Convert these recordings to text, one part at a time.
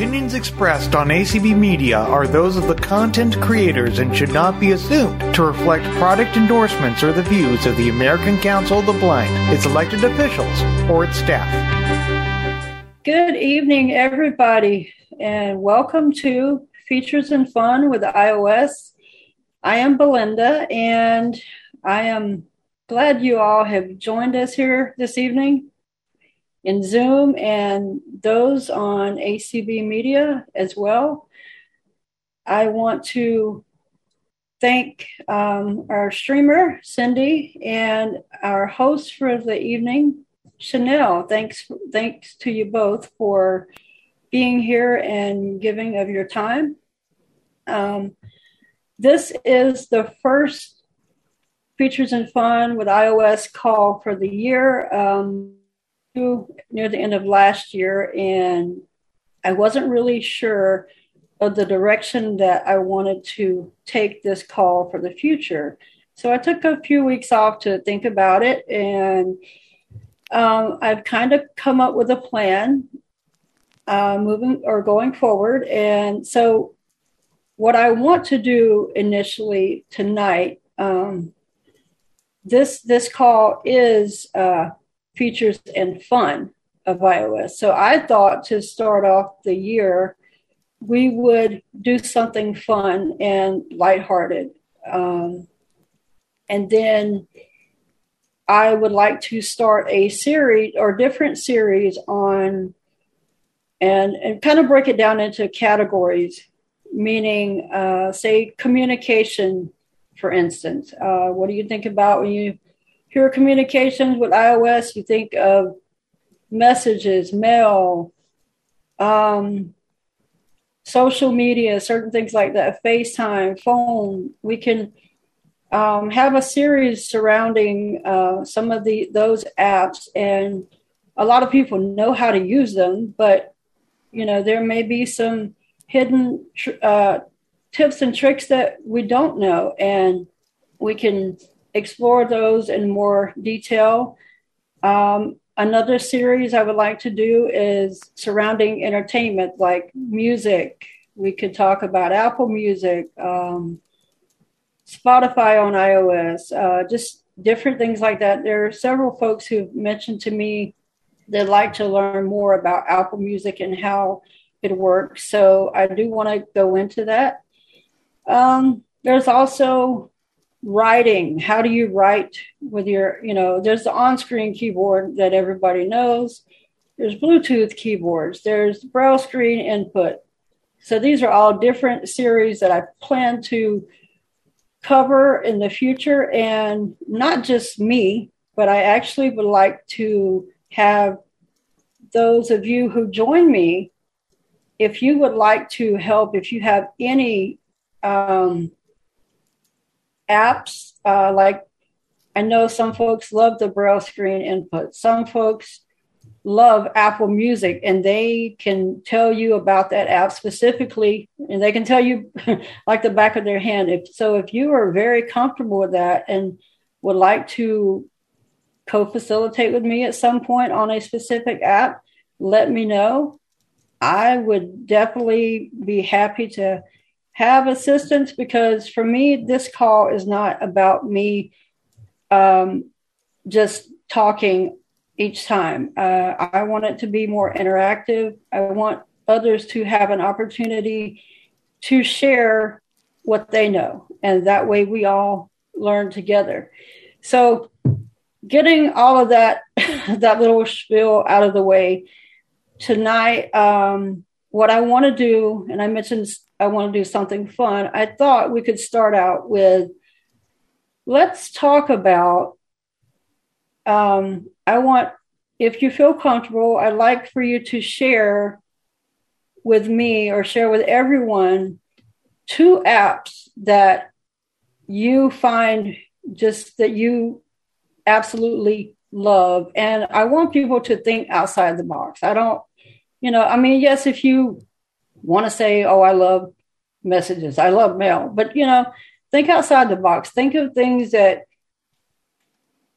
opinions expressed on ACB Media are those of the content creators and should not be assumed to reflect product endorsements or the views of the American Council of the Blind, its elected officials, or its staff. Good evening, everybody, and welcome to Features and Fun with iOS. I am Belinda, and I am glad you all have joined us here this evening in Zoom and those on ACB Media as well. I want to thank um, our streamer, Cindy, and our host for the evening, Chanel. Thanks, thanks to you both for being here and giving of your time. Um, this is the first Features and Fun with iOS call for the year. Um, near the end of last year, and I wasn't really sure of the direction that I wanted to take this call for the future. So I took a few weeks off to think about it, and um, I've kind of come up with a plan uh, moving or going forward. And so, what I want to do initially tonight, um, this this call is uh, features and fun of iOS. So I thought to start off the year, we would do something fun and lighthearted. Um, and then I would like to start a series or different series on and, and kind of break it down into categories, meaning, uh, say, communication, for instance. Uh, what do you think about when you Pure communications with iOS, you think of messages, mail, um, social media, certain things like that, FaceTime, phone. We can um, have a series surrounding uh, some of the those apps, and a lot of people know how to use them, but you know there may be some hidden uh, tips and tricks that we don't know, and we can explore those in more detail. Um, another series I would like to do is surrounding entertainment, like music. We could talk about Apple Music, um, Spotify on iOS, uh, just different things like that. There are several folks who've mentioned to me they'd like to learn more about Apple Music and how it works. So I do want to go into that. Um, there's also writing. How do you write with your you know there's the on-screen keyboard that everybody knows. There's bluetooth keyboards. There's braille screen input. So these are all different series that i plan to cover in the future. And not just me but i actually would like to have those of you who join me if you would like to help if you have any um, apps uh, like I know some folks love the braille screen input. Some folks love Apple Music and they can tell you about that app specifically and they can tell you like the back of their hand. If so if you are very comfortable with that and would like to co-facilitate with me at some point on a specific app, let me know. I would definitely be happy to have assistance because for me, this call is not about me um, just talking each time. Uh, I want it to be more interactive. I want others to have an opportunity to share what they know. And that way we all learn together. So, getting all of that, that little spiel out of the way tonight, um, what I want to do, and I mentioned I want to do something fun, I thought we could start out with let's talk about. Um, I want, if you feel comfortable, I'd like for you to share with me or share with everyone two apps that you find just that you absolutely love. And I want people to think outside the box. I don't, you know, I mean, yes, if you want to say, oh, I love messages, I love mail, but, you know, think outside the box. Think of things that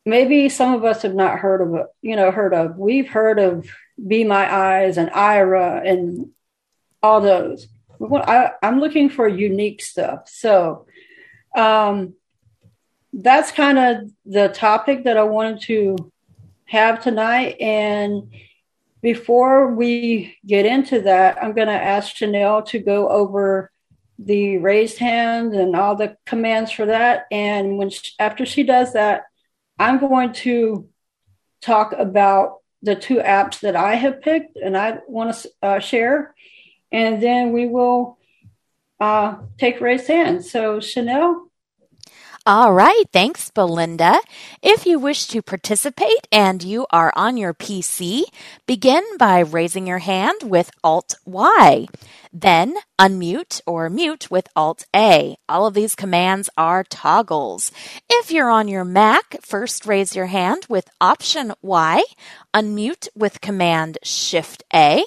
maybe some of us have not heard of, you know, heard of. We've heard of Be My Eyes and Aira and all those. I, am looking for unique stuff. So um, that's kind of the topic that I wanted to have tonight. And before we get into that, I'm going to ask Chanel to go over the raised hand and all the commands for that. And when she, after she does that, I'm going to talk about the two apps that I have picked and I want to uh, share. And then we will uh, take raised hands. So, Chanel, all right. Thanks, Belinda. If you wish to participate and you are on your PC, begin by raising your hand with Alt Y. Then unmute or mute with Alt A. All of these commands are toggles. If you're on your Mac, first raise your hand with Option Y, unmute with Command Shift A.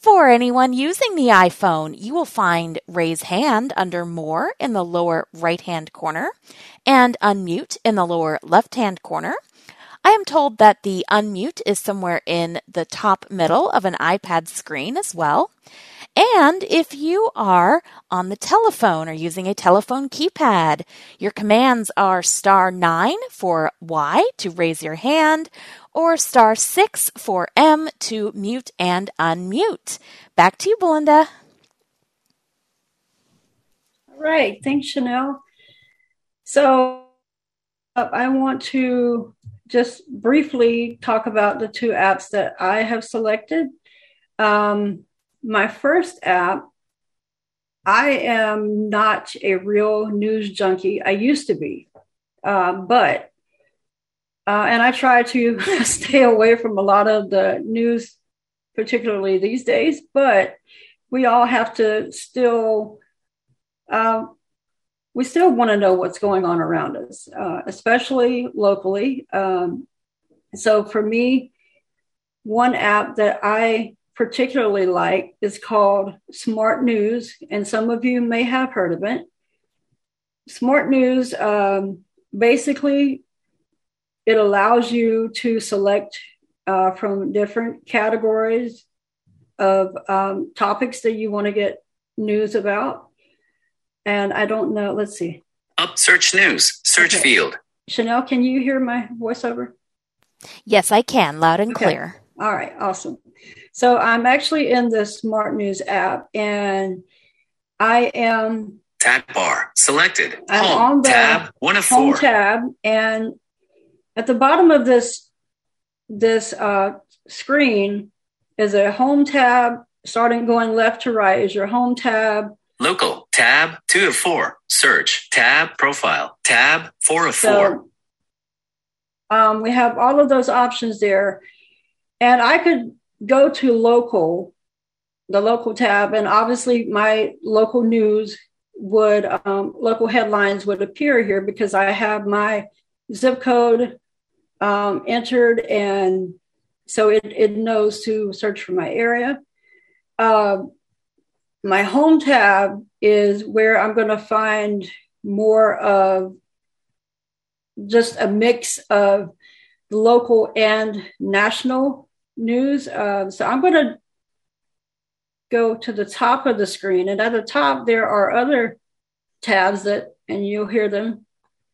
For anyone using the iPhone, you will find Raise Hand under More in the lower right hand corner and Unmute in the lower left hand corner. I am told that the unmute is somewhere in the top middle of an iPad screen as well. And if you are on the telephone or using a telephone keypad, your commands are star 9 for Y to raise your hand or star 6 for M to mute and unmute. Back to you, Belinda. All right. Thanks, Chanel. So uh, I want to just briefly talk about the two apps that I have selected. Um, my first app, I am not a real news junkie. I used to be, uh, but uh, and I try to stay away from a lot of the news, particularly these days. But we all have to still, uh, we still want to know what's going on around us, uh, especially locally. Um, so for me, one app that I particularly like is called Smart News, and some of you may have heard of it. Smart News um, basically it allows you to select uh, from different categories of um, topics that you want to get news about. And I don't know, let's see. Up search news, search okay. field. Chanel, can you hear my voiceover? Yes, I can, loud and okay. clear. All right, awesome. So I'm actually in the Smart News app and I am tab bar selected. I'm home on the tab one of home four. tab and at the bottom of this this uh, screen is a home tab starting going left to right is your home tab. Local tab two of four. Search tab profile tab four of so, four um, we have all of those options there. And i could go to local the local tab and obviously my local news would um, local headlines would appear here because i have my zip code um, entered, and so it, it knows to search for my area. Uh, my home tab is where I'm going to find more of just a mix of local and national news. Uh, so I'm going to go to the top of the screen, and at the top there are other tabs that, and you'll hear them.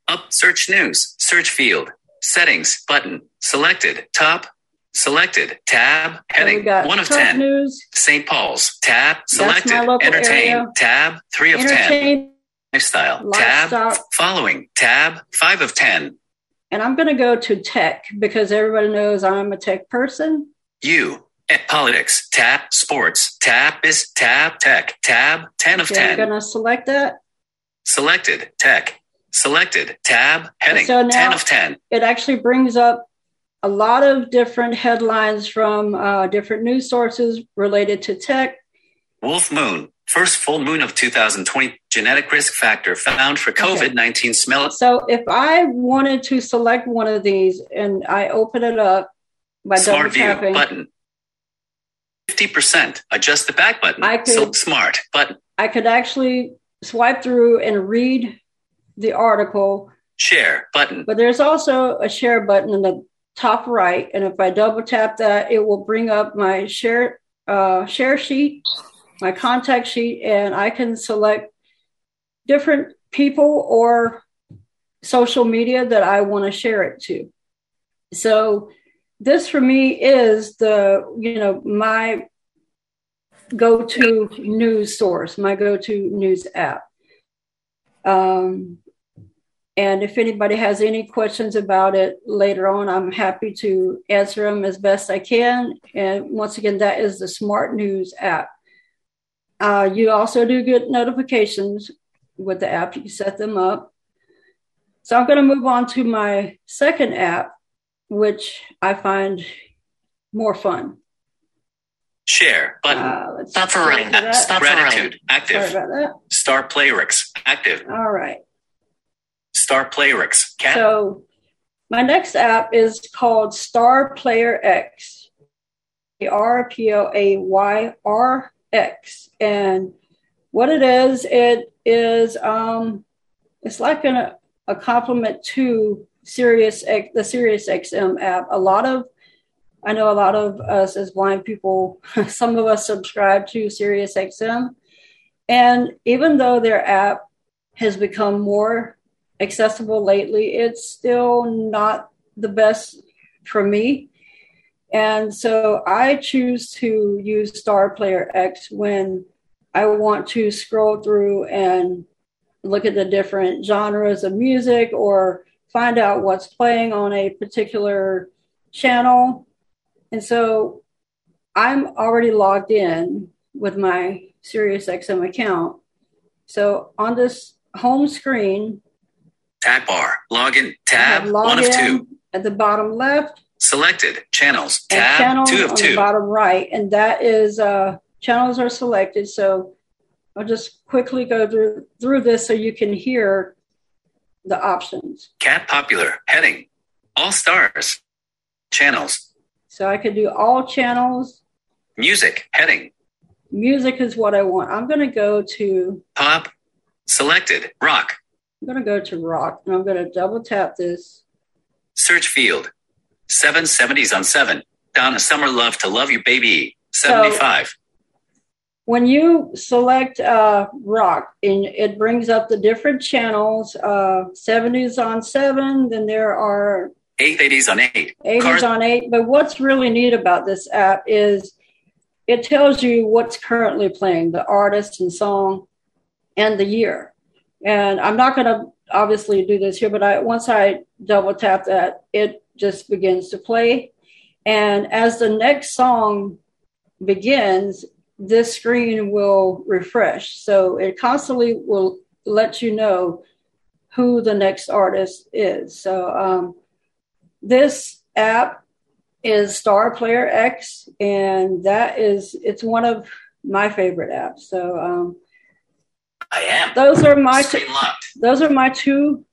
Up search news, search field, Settings button selected. Top selected. Tab heading one of ten. News. St. Paul's tab selected. Entertain area. tab three of ten. Lifestyle tab following tab five of ten. And I'm going to go to tech because everybody knows I'm a tech person. You at politics tab sports tab is tab tech tab 10 of okay, 10 i'm going to select that selected tech Selected. Tab. Heading. So 10 of 10. It actually brings up a lot of different headlines from uh, different news sources related to tech. Wolf Moon. First full moon of 2020. Genetic risk factor found for COVID 19 okay. smell. So if I wanted to select one of these and I open it up by Smart double tapping. button. 50%. Adjust the back button. I could, so smart button. I could actually swipe through and read the article. Share button. But there's also a share button in the top right, and if I double tap that, it will bring up my share uh, share sheet. my contact sheet and I can select different people or social media that I want to share it to. So this for me is the, you know, my go-to news source, my go-to news app. Um, and if anybody has any questions about it later on, I'm happy to answer them as best I can. And once again, that is the Smart News app. Uh, you also do get notifications with the app. You can set them up. So I'm going to move on to my second app, which I find more fun. Share button. Uh, let's Stop for go running. to that. Stop gratitude. Sorry Active. about that. Star Playrix. Active. All right. Star Playrix. Cat. So my next app is called Star Player X. R P L A Y R X. And what it is, it is um it's like an, a complement to Sirius X, the Sirius XM app. A lot of I know a lot of us as blind people, some of us subscribe to Sirius XM. And even though their app has become more accessible lately, it's still not the best for me. And so I choose to use Star Player X when I want to scroll through and look at the different genres of music or find out what's playing on a particular channel. And so I'm already logged in with my SiriusXM account. So on this home screen, Tab bar. Login. Tab. have One of two. at the bottom left Selected. Channels. Tab. channels Two of on the bottom right. And that is uh, channels are selected. So I'll just quickly go through through this so you can hear the options. Cat popular. Heading. All stars. Channels. So I could do all channels. Music. Heading. Music is what I want. I'm going to go to Pop. Selected. Rock. I'm going to go to rock and I'm going to double tap this. Search field. 770s on 7. Donna Summer Love to Love You Baby. 75. When you select uh, rock, and it brings up the different channels. Uh, 70s on seven. Then there are 880s on 8. 80s Cars- on 8. But what's really neat about this app is it tells you what's currently playing, the artist and song, and the year. And I'm not going to obviously do this here, but I once I double tap that, it just begins to play. And as the next song begins, this screen will refresh. So it constantly will let you know who the next artist is. So um, this app is Star Player X, and that is it's one of my favorite apps. So um, I am. those are my Screen those are my two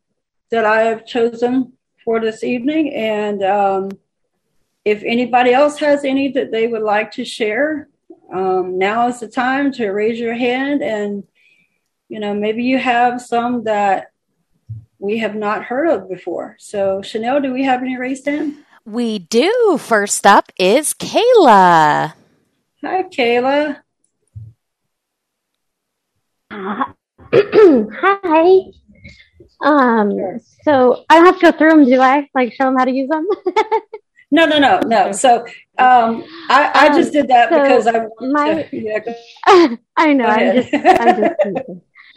that I have chosen for this evening. And um, if anybody else has any that they would like to share, um, now is the time to raise your hand. And you know, maybe you have some that we have not heard of before. So, Chanel, do we have any raised hand? We do. First up is Kayla. Hi, Kayla. Uh, hi. Um, so I don't have to go through them, do I? Like show them how to use them? No, no, no, no. So um, I, I Um, just did that so because I wanted my- to. Yeah, go- I know. I'm just, I'm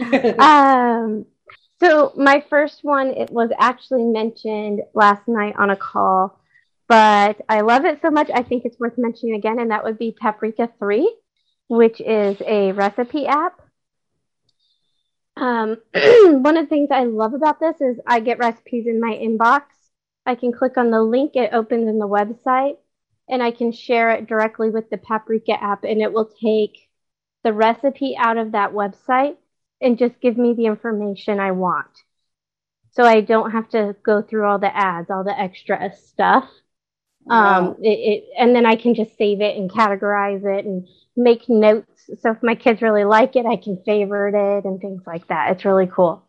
just um, so my first one it was actually mentioned last night on a call, but I love it so much I think it's worth mentioning again, and that would be Paprika Three, which is a recipe app. Um, one of the things I love about this is I get recipes in my inbox. I can click on the link, it opens in the website, and I can share it directly with the Paprika app, and it will take the recipe out of that website and just give me the information I want. So I don't have to go through all the ads, all the extra stuff. Wow. Um, it, it, and then I can just save it and categorize it and make notes. So if my kids really like it, I can favorite it and things like that. It's really cool.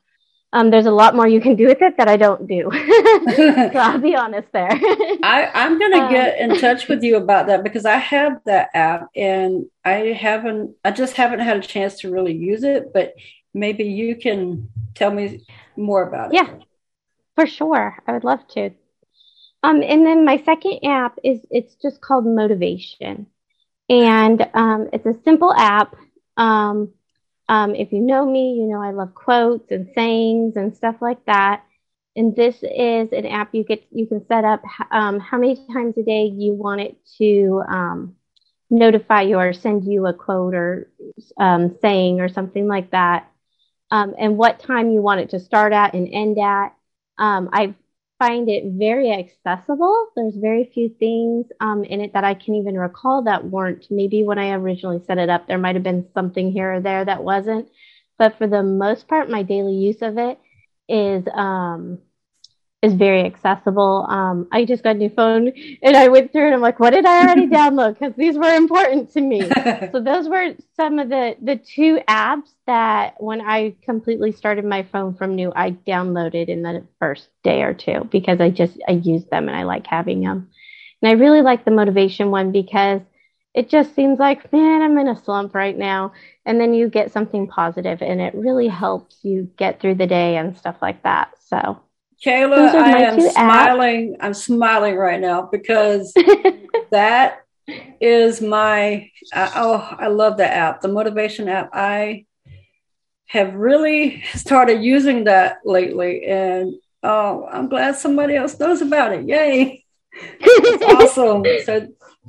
Um, there's a lot more you can do with it that I don't do. so I'll be honest there. I, I'm going to Um, get in touch with you about that because I have that app and I haven't, I just haven't had a chance to really use it, but maybe you can tell me more about it. Yeah, for sure. I would love to. Um, and then my second app is it's just called Motivation, and um, it's a simple app. Um, um, if you know me, you know I love quotes and sayings and stuff like that. And this is an app you get you can set up um, how many times a day you want it to um, notify you or send you a quote or um, saying or something like that, and what time you want it to start at and end at. Um, I find it very accessible. There's very few things um, in it that I can even recall that weren't. Maybe when I originally set it up, there might have been something here or there that wasn't. But for the most part, my daily use of it is um, is very accessible. Um, I just got a new phone and I went through and I'm like, what did I already download? Because these were important to me. So those were some of the the two apps that when I completely started my phone from new, I downloaded in the first day or two because I just I use them and I like having them. And I really like the motivation one because it just seems like, man, I'm in a slump right now. And then you get something positive and it really helps you get through the day and stuff like that. So Kayla, I am two apps. smiling. I'm smiling right now because that is my I, oh i love that app the motivation app i have really started using that lately and oh i'm glad somebody else knows about it yay it's awesome so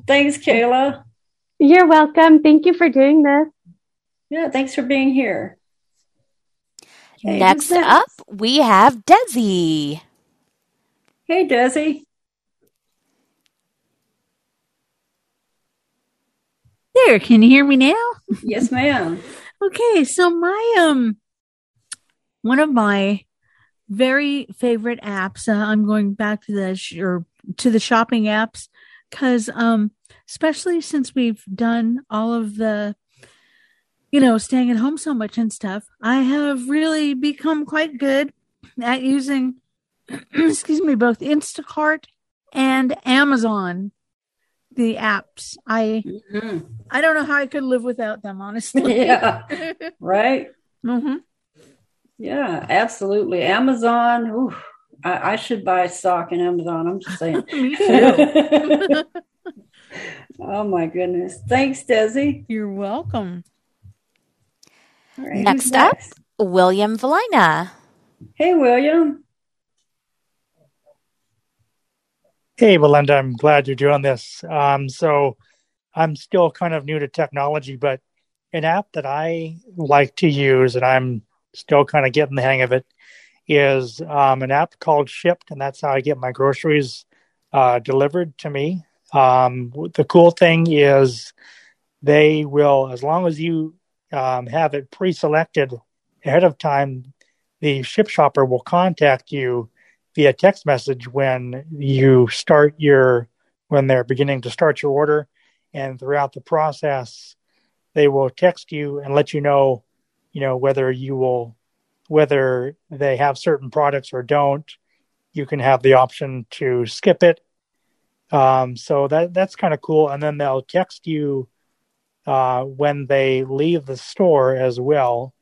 thanks kayla You're welcome. Thank you for doing this. yeah thanks for being here Okay, Next up, we have Desi. hey desi There, can you hear me now? yes ma'am Okay, so my um one of my very favorite apps. Uh, I'm going back to the sh- or to the shopping apps because um especially since we've done all of the you know staying at home so much and stuff, I have really become quite good at using excuse me both Instacart and Amazon the apps. I Mhm. I don't know how I could live without them honestly. yeah right Mm-hmm. yeah absolutely amazon ooh, I, I should buy stock in amazon i'm just saying oh my goodness. Thanks, Desi. You're welcome. All right, Next up? next? William Valina. Hey, William. Hey, Belinda, I'm glad you're doing this. Um, so I'm still kind of new to technology, but an app that I like to use, and I'm still kind of getting the hang of it, is um, an app called Shipt, and that's how I get my groceries uh, delivered to me. Um, the cool thing is they will, as long as you um, have it pre-selected ahead of time, the Shipt shopper will contact you via text message when you start your when they're beginning to start your order. And throughout the process they will text you and let you know you know whether you will whether they have certain products or don't. You can have the option to skip it. Um, so that that's kind of cool. And then they'll text you uh, when they leave the store as well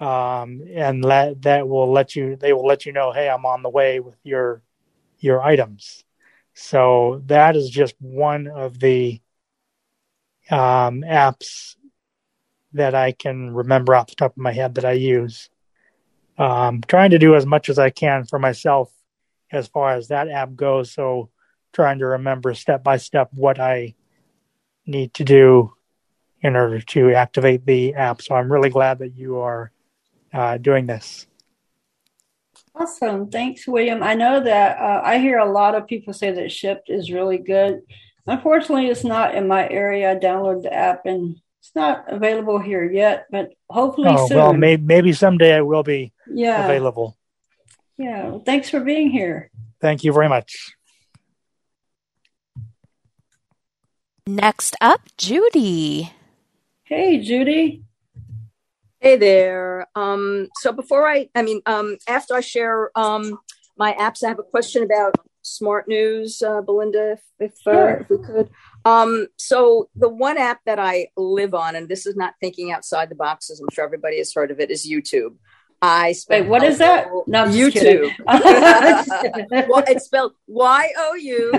um, and let, that will let you they will let you know hey i'm on the way with your your items. So that is just one of the um, apps that i can remember off the top of my head that i use. Um, trying to do as much as i can for myself as far as that app goes. So trying to remember step by step what i need to do in order to activate the app so i'm really glad that you are uh, doing this. Awesome. Thanks, William. I know that uh, I hear a lot of people say that Shipt is really good. Unfortunately, it's not in my area. I downloaded the app and it's not available here yet, but hopefully Oh, soon. well, may- maybe someday I will be yeah. available. Yeah. Well, thanks for being here. Thank you very much. Next up, Judy. Hey, Judy. Hey there. Um, so before I, I mean, um, after I share um, my apps, I have a question about smart news, uh, Belinda, if, if, uh, if we could. Um, so the one app that I live on, and this is not thinking outside the boxes, I'm sure everybody has heard of it, is YouTube. I spend Wait, what is that? No, I'm. YouTube. well, it's spelled Y O U.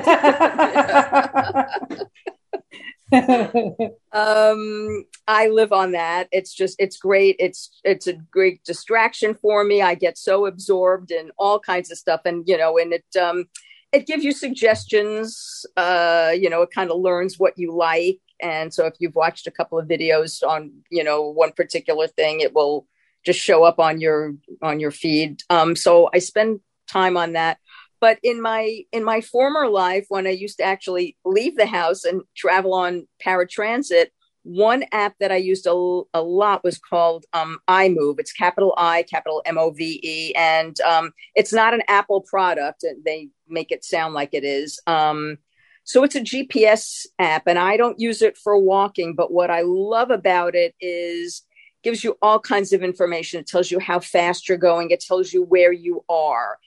um i live on that. It's just it's great. It's it's a great distraction for me. I get so absorbed in all kinds of stuff and you know and it um it gives you suggestions uh you know it kind of learns what you like. And so if you've watched a couple of videos on you know one particular thing it will just show up on your on your feed. Um so i spend time on that but in my in my former life when i used to actually leave the house and travel on paratransit one app that i used a, a lot was called um, iMove. It's capital i capital m-o-v-e and um, it's not an apple product. They make it sound like it is. Um, so it's a gps app and i don't use it for walking but what i love about it is gives you all kinds of information. It tells you how fast you're going. It tells you where you are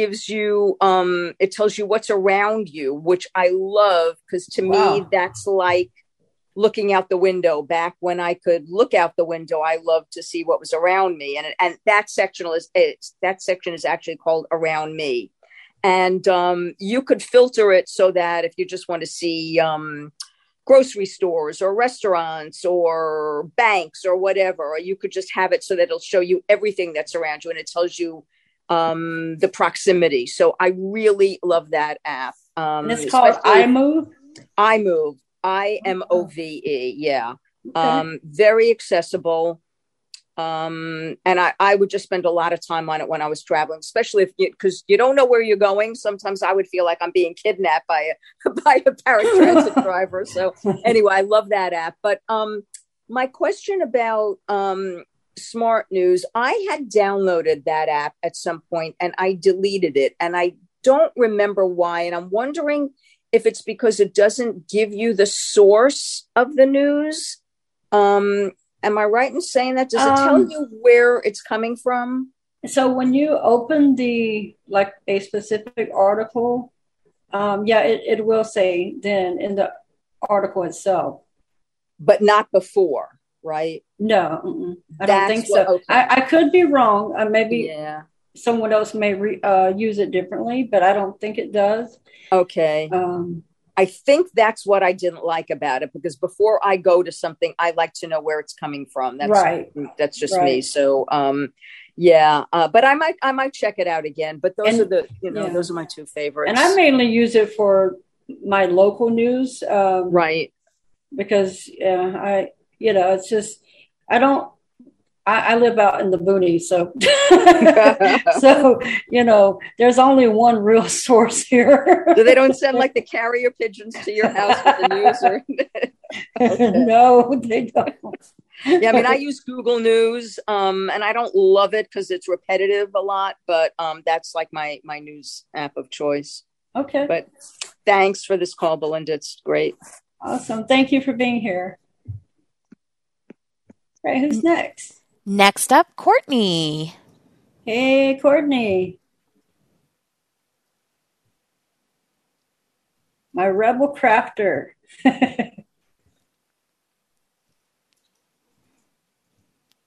gives you um it tells you what's around you which i love because to Wow. me that's like looking out the window. Back when i could look out the window i loved to see what was around me. And and that section is it's, that section is actually called around me. And um you could filter it so that if you just want to see um grocery stores or restaurants or banks or whatever or you could just have it so that it'll show you everything that's around you and it tells you um the proximity so i really love that app um and it's called iMove. iMove, I M O V E. Yeah. Okay. Um, very accessible. Um, and I, I would just spend a lot of time on it when I was traveling, especially if you, because you don't know where you're going. Sometimes I would feel like I'm being kidnapped by a, by a paratransit driver. So anyway, I love that app. But, um, my question about, um, smart news, I had downloaded that app at some point and I deleted it and I don't remember why. And I'm wondering if it's because it doesn't give you the source of the news. Um, am I right in saying that? Does it tell Um, you where it's coming from? So when you open the like a specific article, um, yeah, it, it will say then in the article itself. But not before, right? No, mm-mm, I That's don't think what- so. okay. I, I could be wrong. Uh, maybe Yeah. someone else may re, uh, use it differently, but I don't think it does. Okay. Um, I think that's what I didn't like about it because before I go to something, I like to know where it's coming from. That's Right. That's just me. So, um, yeah. Uh, but I might, I might check it out again. But those And- are the, you know, yeah. those are my two favorites. and I mainly use it for my local news. Um, right. because uh, I, you know, it's just I don't. I, I live out in the boonies, so so you know, there's only one real source here. So they don't send like the carrier pigeons to your house with the news or no, they don't. yeah, I mean, I use Google News, um, and I don't love it because it's repetitive a lot, but um, that's like my my news app of choice. Okay, But thanks for this call, Belinda. It's great. awesome. Thank you for being here. Right, who's mm. next? Next up, Courtney. Hey, Courtney. My rebel crafter.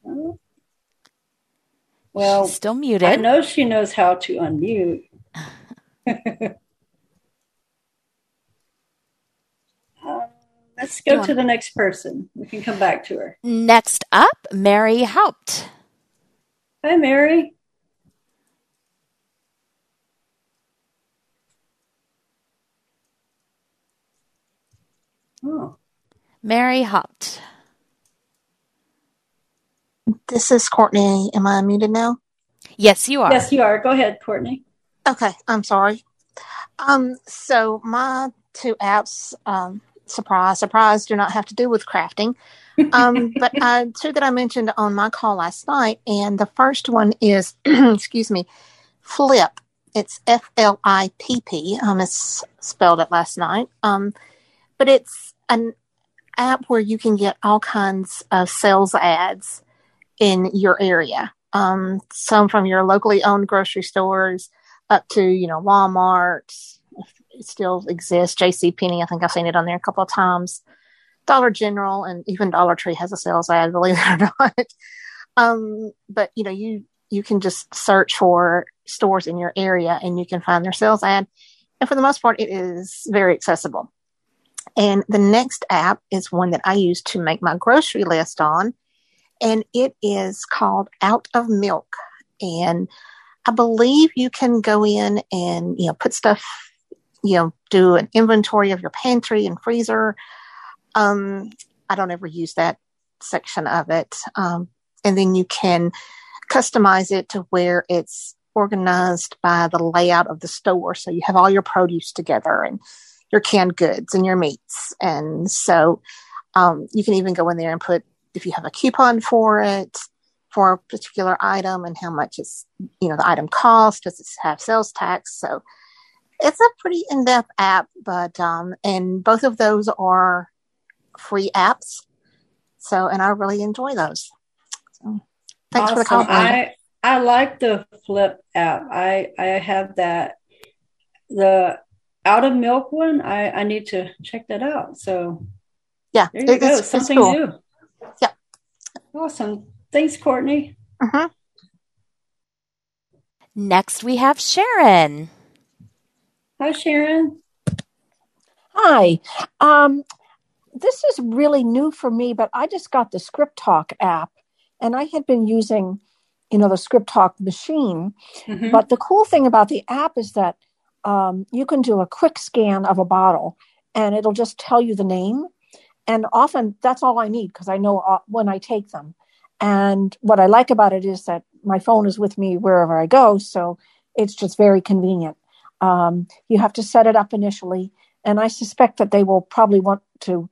Oh. well, She's still muted. I know she knows how to unmute. Uh, let's go to the next person. We can come back to her. Next up, Mary Haupt. Hi, Mary. Oh, Mary Haupt. This is Courtney. Am I muted now? Yes, you are. yes, you are. Go ahead, Courtney. Okay, I'm sorry. Um, so my two apps, um, surprise, surprise, do not have to do with crafting. Um, but uh, two that I mentioned on my call last night, and the first one is, excuse me, Flipp. It's F L I P P. I misspelled it last night. Um, but it's an app where you can get all kinds of sales ads, in your area. Um, some from your locally owned grocery stores up to, you know, Walmart. Still exists. J.C. Penney, I think I've seen it on there a couple of times. Dollar General and even Dollar Tree has a sales ad, believe it or not. um, but you know, you you can just search for stores in your area and you can find their sales ad. And for the most part, it is very accessible. And the next app is one that I use to make my grocery list on, and it is called Out of Milk. And I believe you can go in and you know put stuff, you know, do an inventory of your pantry and freezer. Um, I don't ever use that section of it, um, and then you can customize it to where it's organized by the layout of the store. So you have all your produce together and your canned goods and your meats. And so um, you can even go in there and put if you have a coupon for it for a particular item and how much it's you know the item costs. Does it have sales tax? So it's a pretty in-depth app, but um, and both of those are free apps. So and I really enjoy those. So, thanks awesome. for the call. I I like the Flipp app. I I have that. The out of milk one. I I need to check that out. So yeah, there you it- go. it's- it's Something cool. new. Yeah. Awesome. Thanks, Courtney. Uh-huh. Next, we have Sharon. Hi, Sharon. Hi. Um, this is really new for me, but I just got the ScripTalk app and I had been using, you know, the ScripTalk machine. Mhm. But the cool thing about the app is that um, you can do a quick scan of a bottle and it'll just tell you the name. And often that's all I need because I know uh, when I take them. And what I like about it is that my phone is with me wherever I go. So it's just very convenient. Um, you have to set it up initially. And I suspect that they will probably want to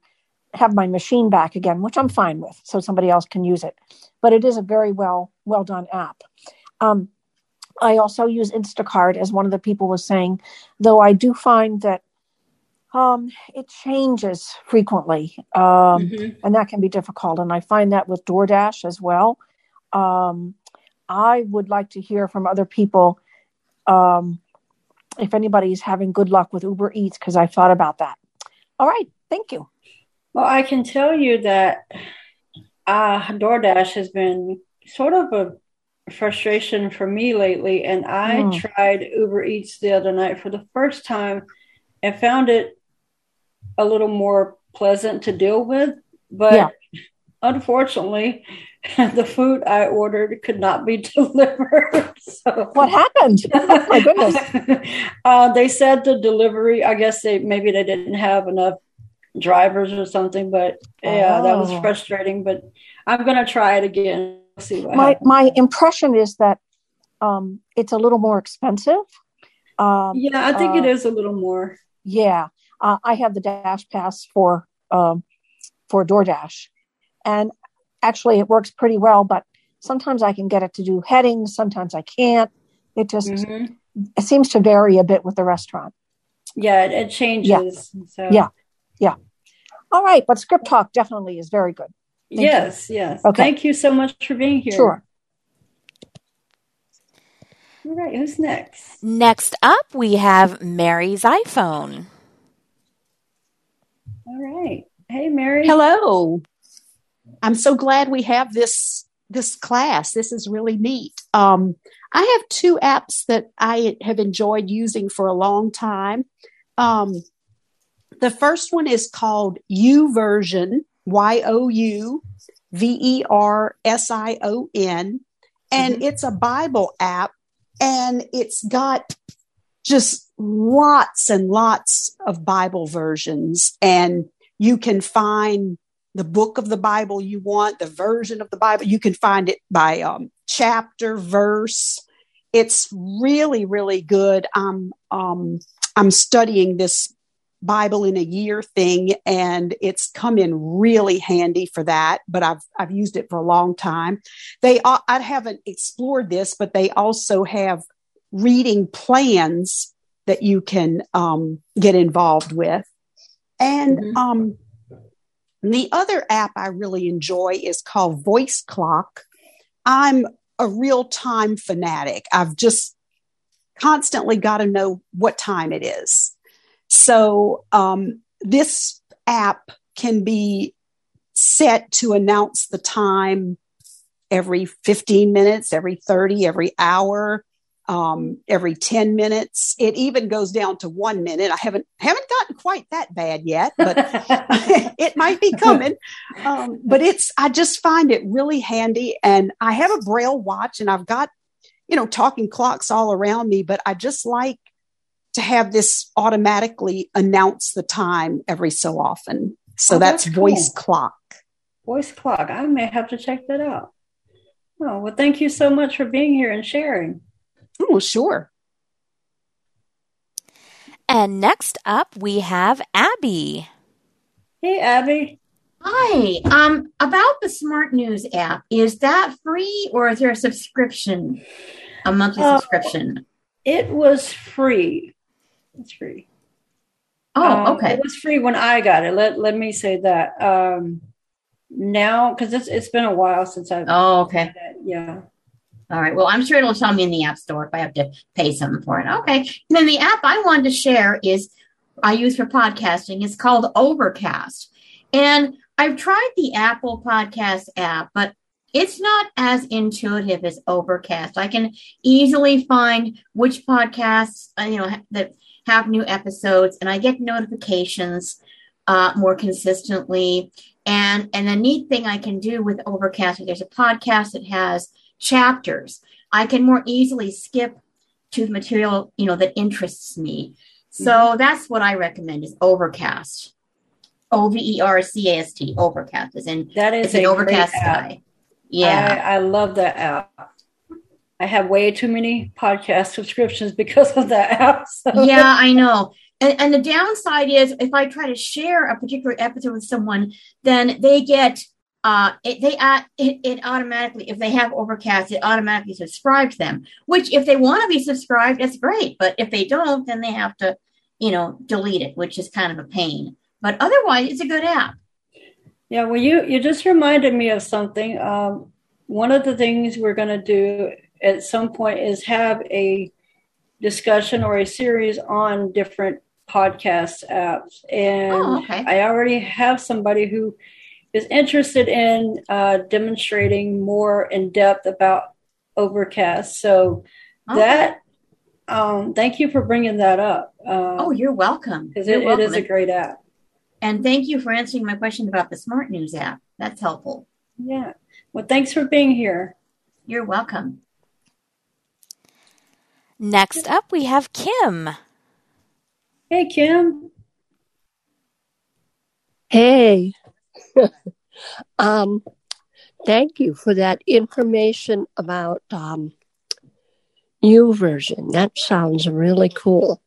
have my machine back again, which I'm fine with, so somebody else can use it. But it is a very well well done app. Um, I also use Instacart, as one of the people was saying, though I do find that um, it changes frequently, um, Mhm. and that can be difficult. And I find that with DoorDash as well. Um, I would like to hear from other people um, if anybody's having good luck with Uber Eats, because I thought about that. All right, thank you. Well, I can tell you that uh, DoorDash has been sort of a frustration for me lately, and I Mm. tried Uber Eats the other night for the first time and found it a little more pleasant to deal with. But Yeah. unfortunately, the food I ordered could not be delivered. So What happened? Oh, my goodness. uh, they said the delivery. I guess they maybe they didn't have enough drivers or something. But yeah, that was Oh. frustrating. But I'm gonna try it again. See what my happens. my impression is that um, it's a little more expensive. Um, Yeah, I think it uh, is a little more. Yeah, uh, I have the DashPass for um, for DoorDash, and actually it works pretty well. But sometimes I can get it to do headings, sometimes I can't. It just Mhm. it seems to vary a bit with the restaurant. Yeah, it, it changes. So Yeah, yeah. All right, but ScripTalk definitely is very good. Thank you. yes, yes. Okay. Thank you so much for being here. Sure. All right, who's next? Next up, we have Mary's iPhone. All right. Hey, Mary. Hello. I'm so glad we have this this class. This is really neat. Um, I have two apps that I have enjoyed using for a long time. Um, the first one is called YouVersion, Y O U V E R S I O N, and it's a Bible app, and it's got just lots and lots of Bible versions, and you can find the book of the Bible you want, the version of the Bible. You can find it by um, chapter, verse. It's really, really good. I'm um, I'm studying this Bible in a year thing, and it's come in really handy for that. But I've I've used it for a long time. They I haven't explored this, but they also have reading plans that you can um, get involved with, and um, the other app I really enjoy is called Voice Clock. I'm a real time fanatic. I've just constantly got to know what time it is. So um, this app can be set to announce the time every 15 minutes, every 30, every hour, um, every 10 minutes. It even goes down to one minute. I haven't haven't gotten quite that bad yet, but it might be coming. Um, but it's I just find it really handy, and I have a Braille watch, and I've got you know talking clocks all around me, but I just like to have this automatically announce the time every so often. So Oh, that's, that's voice cool. clock. Voice clock. I may have to check that out. Oh, well, thank you so much for being here and sharing. Oh, sure. And next up, we have Abby. Hey, Abby. Hi. Um, about the Smart News app, is that free or is there a subscription, a monthly Uh, subscription? It was free. It's free. Oh, Um, okay. It was free when I got it. Let let me say that. Um, now, because it's it's been a while since I've. Oh, okay. it. Yeah. All right. Well, I'm sure it'll tell me in the App Store if I have to pay something for it. Okay. And then the app I wanted to share is I use for podcasting. It's called Overcast. And I've tried the Apple Podcast app, but it's not as intuitive as Overcast. I can easily find which podcasts, uh, you know, that have new episodes and I get notifications uh, more consistently. And and a neat thing I can do with Overcast, there's a podcast that has chapters, I can more easily skip to the material, you know, that interests me. So mm-hmm. that's what I recommend is Overcast. O V E R C A S T, Overcast, is in That is an overcast sky. Yeah. I, I love that app. I have way too many podcast subscriptions because of that app. So. yeah, I know. And, and the downside is if I try to share a particular episode with someone, then they get uh it, they uh, it, it automatically if they have overcast it automatically subscribes them which if they want to be subscribed that's great but if they don't then they have to you know delete it which is kind of a pain but otherwise it's a good app Yeah, well, you you just reminded me of something. Um, one of the things we're going to do at some point is have a discussion or a series on different podcast apps, and Oh, okay. I already have somebody who is interested in uh, demonstrating more in depth about Overcast. So Okay. that um, thank you for bringing that up. Um, oh you're welcome because it, it is a great app. and thank you for answering my question about the smart news app that's helpful Yeah. Well, thanks for being here. you're welcome Next up, we have Kim. Hey, Kim. Hey. um, thank you for that information about um, version. That sounds really cool.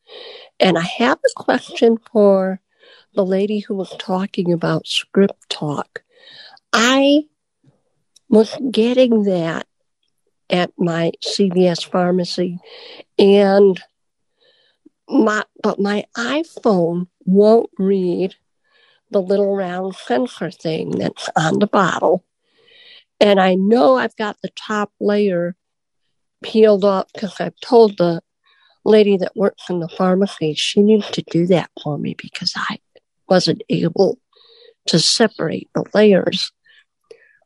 And I have a question for the lady who was talking about ScripTalk. I was getting that at my CVS pharmacy and my but my iPhone won't read the little round sensor thing that's on the bottle. And I know I've got the top layer peeled off because I've told the lady that works in the pharmacy she needs to do that for me because I wasn't able to separate the layers.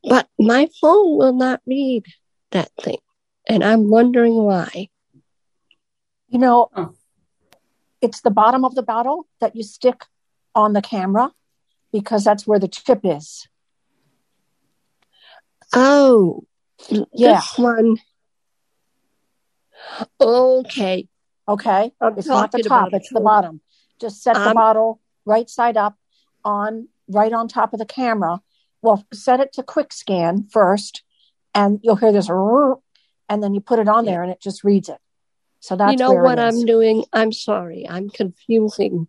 But my phone will not read that thing. And I'm wondering why. You know, it's the bottom of the bottle that you stick on the camera because that's where the tip is. Oh, Yeah. this one. Okay. Okay. I'm it's not the top, it's the bottom. Just set the Um, bottle right side up on right on top of the camera. Well, set it to quick scan first, and you'll hear this, and then you put it on there, and it just reads it. So that's you know what it. I'm doing? I'm sorry. I'm confusing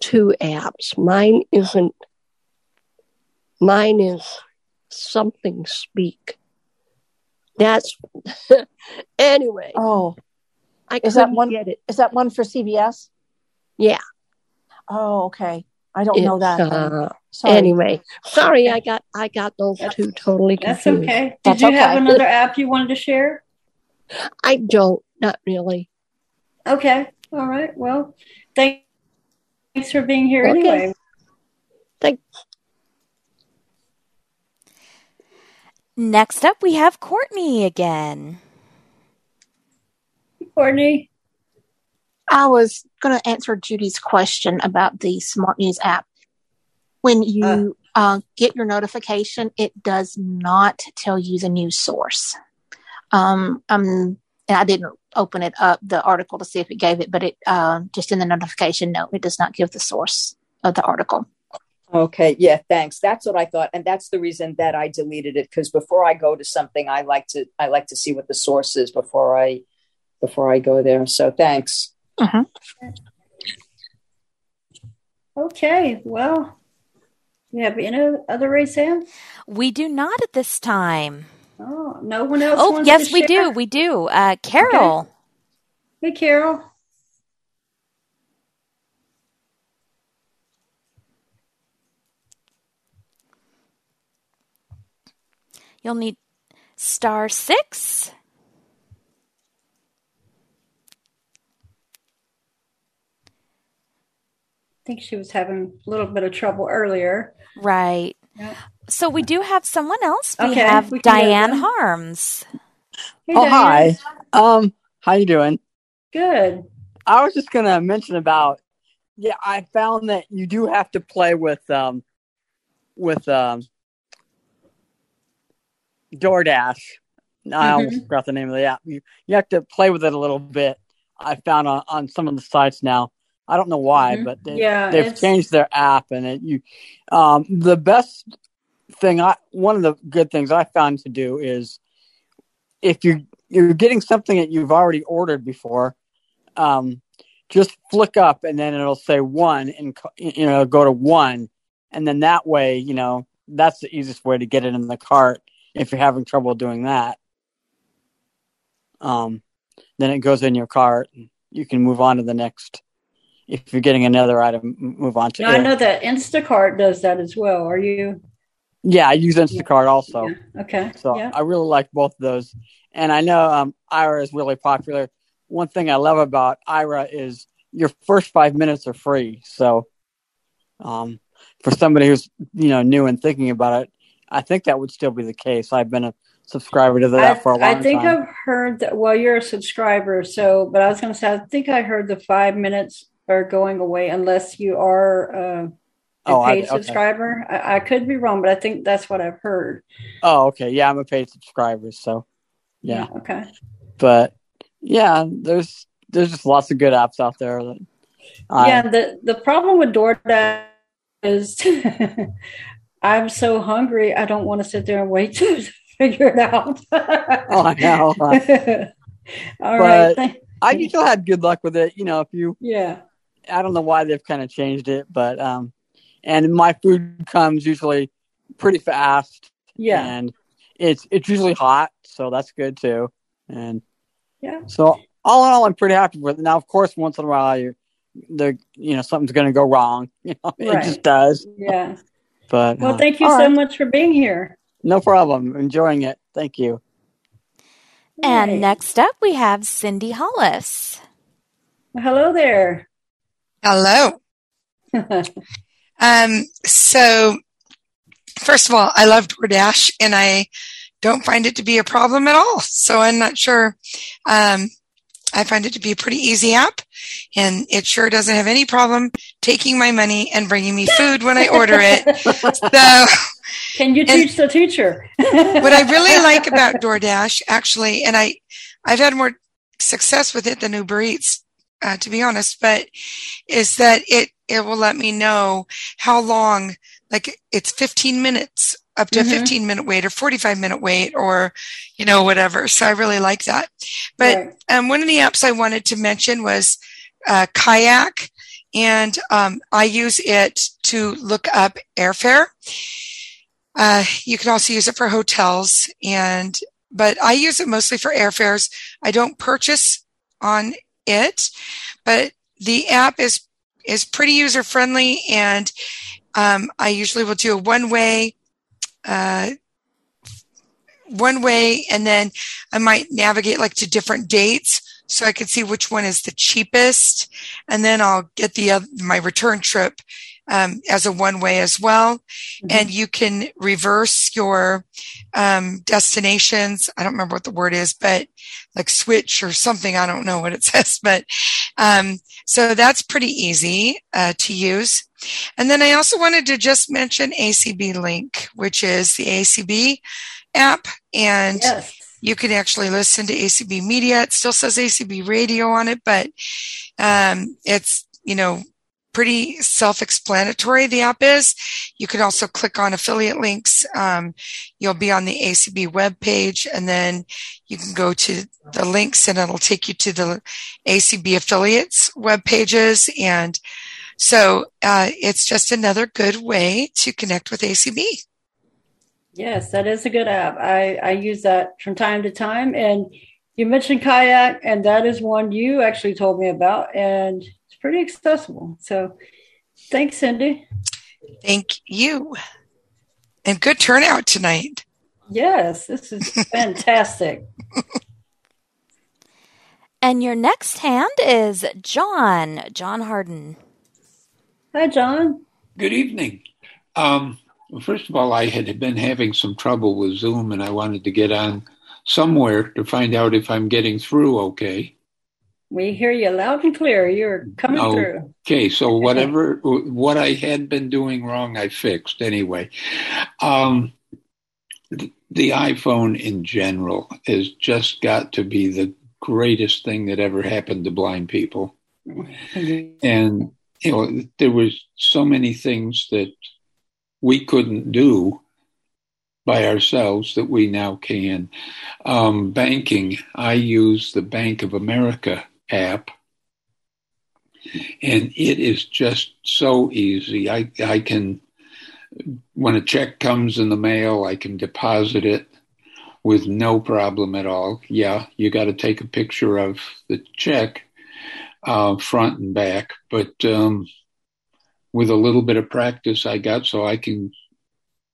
two apps. Mine isn't. Mine is something speak. That's anyway. Oh, I is that one? get it. Is that one for CVS? Yeah. Oh, okay. I don't know that. uh, Sorry. Anyway, sorry, I got I got those two totally confused. That's okay. Did That's you have another app you wanted to share? I don't, not really. Okay. All right. Well, thank- thanks for being here Okay. anyway. Thank. Next up, we have Courtney again. Courtney. I was going to answer Judy's question about the Smart News app. When you uh, get your notification, it does not tell you the news source. Um, um, and I didn't open it up, the article, to see if it gave it, but it uh, just in the notification, no, it does not give the source of the article. Okay, yeah, thanks. That's what I thought, and that's the reason that I deleted it because before I go to something, I like to I like to see what the source is before I before I go there. So thanks. Okay. Well, you have any other raised hands? We do not at this time. Oh, no one else. Oh, yes, we do. We do. Uh, Carol. Hey, Carol. You'll need star six. I think she was having a little bit of trouble earlier. Right. Yeah. So we do have someone else. We Okay, have we Diane. Harms. Hey, oh Diane. hi. Um, how you doing? Good. I was just gonna mention about yeah, I found that you do have to play with um with um DoorDash. I almost Mhm. forgot the name of the app. You you have to play with it a little bit. I found on, on some of the sites now. I don't know why, Mhm. but they, Yeah, they've it's- changed their app and it you um the best thing I one of the good things I found to do is if you you're getting something that you've already ordered before, um, just flick up and then it'll say one and you know go to one, and then that way you know that's the easiest way to get it in the cart if you're having trouble doing that. Um, then it goes in your cart. And you can move on to the next. If you're getting another item, move on to Now, I know that Instacart does that as well. Are you? Yeah, I use Instacart also. Okay. So yeah. I really like both of those. And I know um, Aira is really popular. One thing I love about Aira is your first five minutes are free. So um, for somebody who's you know new and thinking about it, I think that would still be the case. I've been a subscriber to that I, for a long I think time. I've heard that. Well, you're a subscriber, so but I was going to say I think I heard the five minutes are going away unless you are uh, a Oh, I- paid okay. subscriber. I, I could be wrong, but I think that's what I've heard. Oh, okay. Yeah, I'm a paid subscriber. So yeah, Okay. but yeah, there's there's just lots of good apps out there that I, yeah. The the problem with DoorDash is I'm so hungry. I don't want to sit there and wait to figure it out. Oh, I know. All right. but I usually had good luck with it. You know, if you Yeah. I don't know why they've kind of changed it, but um, and my food comes usually pretty fast. Yeah. and it's it's usually hot, so that's good too. And Yeah. so all in all, I'm pretty happy with it. Now, of course, once in a while, you the you know something's going to go wrong. You know, it just does. Yeah. But Well, uh, thank you all so right. much for being here. No problem. Enjoying it. Thank you. And next up, we have Cindy Hollis. Hello there. Hello. um, so first of all, I love DoorDash and I don't find it to be a problem at all. So I'm not sure. Um, I find it to be a pretty easy app and it sure doesn't have any problem taking my money and bringing me food when I order it. so Can you teach the teacher? what I really like about DoorDash, actually, and I, I've had more success with it than Uber Eats, uh, to be honest, but is that it, it will let me know how long, like it's 15 minutes up to Mhm. a 15 minute wait or 45 minute wait or, you know, whatever. So I really like that. But, Right. um, one of the apps I wanted to mention was, uh, Kayak. And, um, I use it to look up airfare. Uh, you can also use it for hotels and, but I use it mostly for airfares. I don't purchase on it, but the app is, is pretty user friendly and, um, I usually will do a one way, uh, one way, and then I might navigate like to different dates so I can see which one is the cheapest, and then I'll get the other, my return trip um, as a one way as well. Mm-hmm. And you can reverse your um, destinations. I don't remember what the word is, but like switch or something. I don't know what it says, but um, so that's pretty easy uh, to use. And then I also wanted to just mention ACB Link, which is the ACB app. And yes. you can actually listen to ACB Media. It still says ACB Radio on it, but um, it's, you know, pretty self-explanatory the app is. You can also click on affiliate links. Um, you'll be on the acb web page and then you can go to the links and it'll take you to the acb affiliates web pages and so uh, it's just another good way to connect with acb yes that is a good app. I, I use that from time to time. And you mentioned kayak and that is one you actually told me about. And pretty accessible. So thanks, Cindy. Thank you. And good turnout tonight. Yes, this is fantastic. and your next hand is John, John Harden. Hi, John. Good evening. Um, first of all, I had been having some trouble with Zoom and I wanted to get on somewhere to find out if I'm getting through okay. We hear you loud and clear. You're coming oh, through. Okay, so whatever what I had been doing wrong, I fixed anyway. Um, the iPhone in general has just got to be the greatest thing that ever happened to blind people. And you know, there was so many things that we couldn't do by ourselves that we now can. Um, banking, I use the Bank of America app. And it is just so easy. I, I can, when a check comes in the mail, I can deposit it with no problem at all. Yeah, you got to take a picture of the check, uh, front and back, but um, with a little bit of practice I got, so I can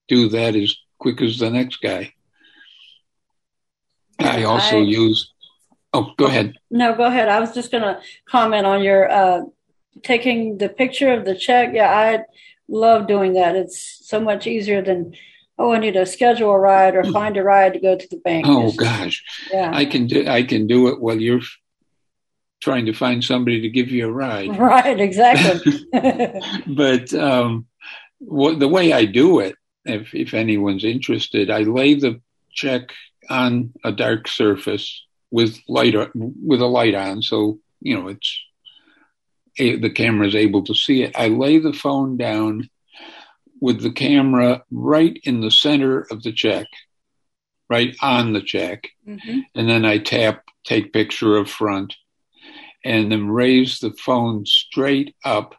do that as quick as the next guy. I also I, use Oh, go ahead. No, go ahead. I was just going to comment on your uh, taking the picture of the check. Yeah, I love doing that. It's so much easier than oh, I need to schedule a ride or find a ride to go to the bank. Oh Just, gosh, yeah. I can do I can do it while you're trying to find somebody to give you a ride. Right, exactly. but um, what, the way I do it, if if anyone's interested, I lay the check on a dark surface with light with a light on, so you know it's the camera is able to see it. I lay the phone down with the camera right in the center of the check, right on the check, mm-hmm. and then I tap take picture of front, and then raise the phone straight up.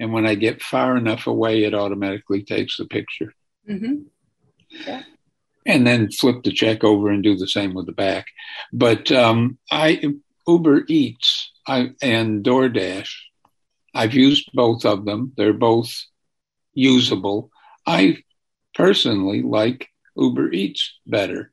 And when I get far enough away, it automatically takes the picture. Mm-hmm. Yeah and then flip the check over and do the same with the back. But um, I Uber Eats I, and DoorDash, I've used both of them. They're both usable. I personally like Uber Eats better.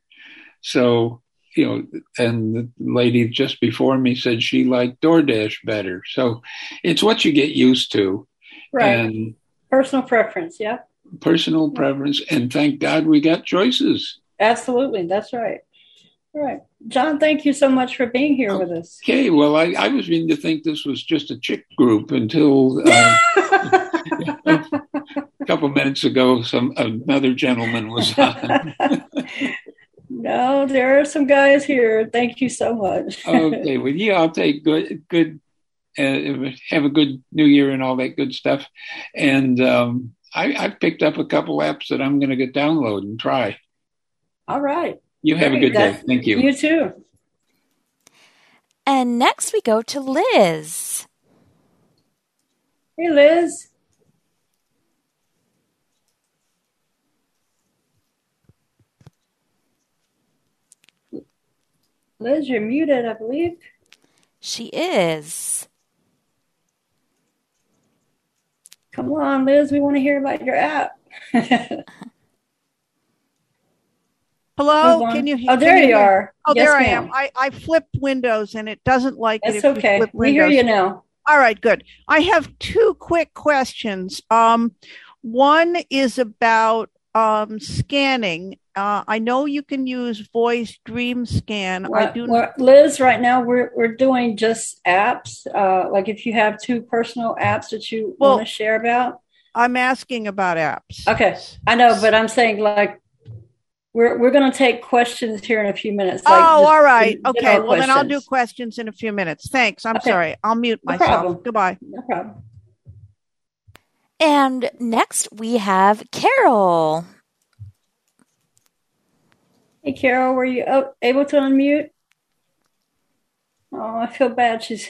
So, you know, and the lady just before me said she liked DoorDash better. So it's what you get used to. Right. And Personal preference, yeah personal preference, and thank God we got choices. Absolutely, that's right. All right, John, thank you so much for being here with us. Okay, well, I, I was beginning to think this was just a chick group until uh, a couple minutes ago, some another gentleman was on. no, there are some guys here. Thank you so much. okay, well, yeah, I'll take good, good. Uh, have a good New Year and all that good stuff, and um, I, have picked up a couple apps that I'm going to get download and try. All right. You have Great. a good day. Thank you. You too. And next we go to Liz. Hey, Liz. Liz, you're muted, I believe. She is. Come on, Liz. We want to hear about your app. Hello, can you? Oh, there you hear- are. Oh, Yes, there I am. I, I flipped windows and it doesn't like it. That's if you okay. We hear you now. All right, good. I have two quick questions. Um, one is about um, scanning. Uh, I know you can use voice dream scan. I do. well, Liz, right now we're we're doing just apps. Uh, like if you have two personal apps that you Well, want to share about. I'm asking about apps. Okay, I know, but I'm saying like we're we're going to take questions here in a few minutes. Like oh, just all right. Okay. Well, then I'll do questions. questions in a few minutes. Thanks. I'm Okay. sorry. I'll mute No myself. problem. Goodbye. No problem. And next we have Carol. Hey, Carol, were you able to unmute? Oh, I feel bad. She's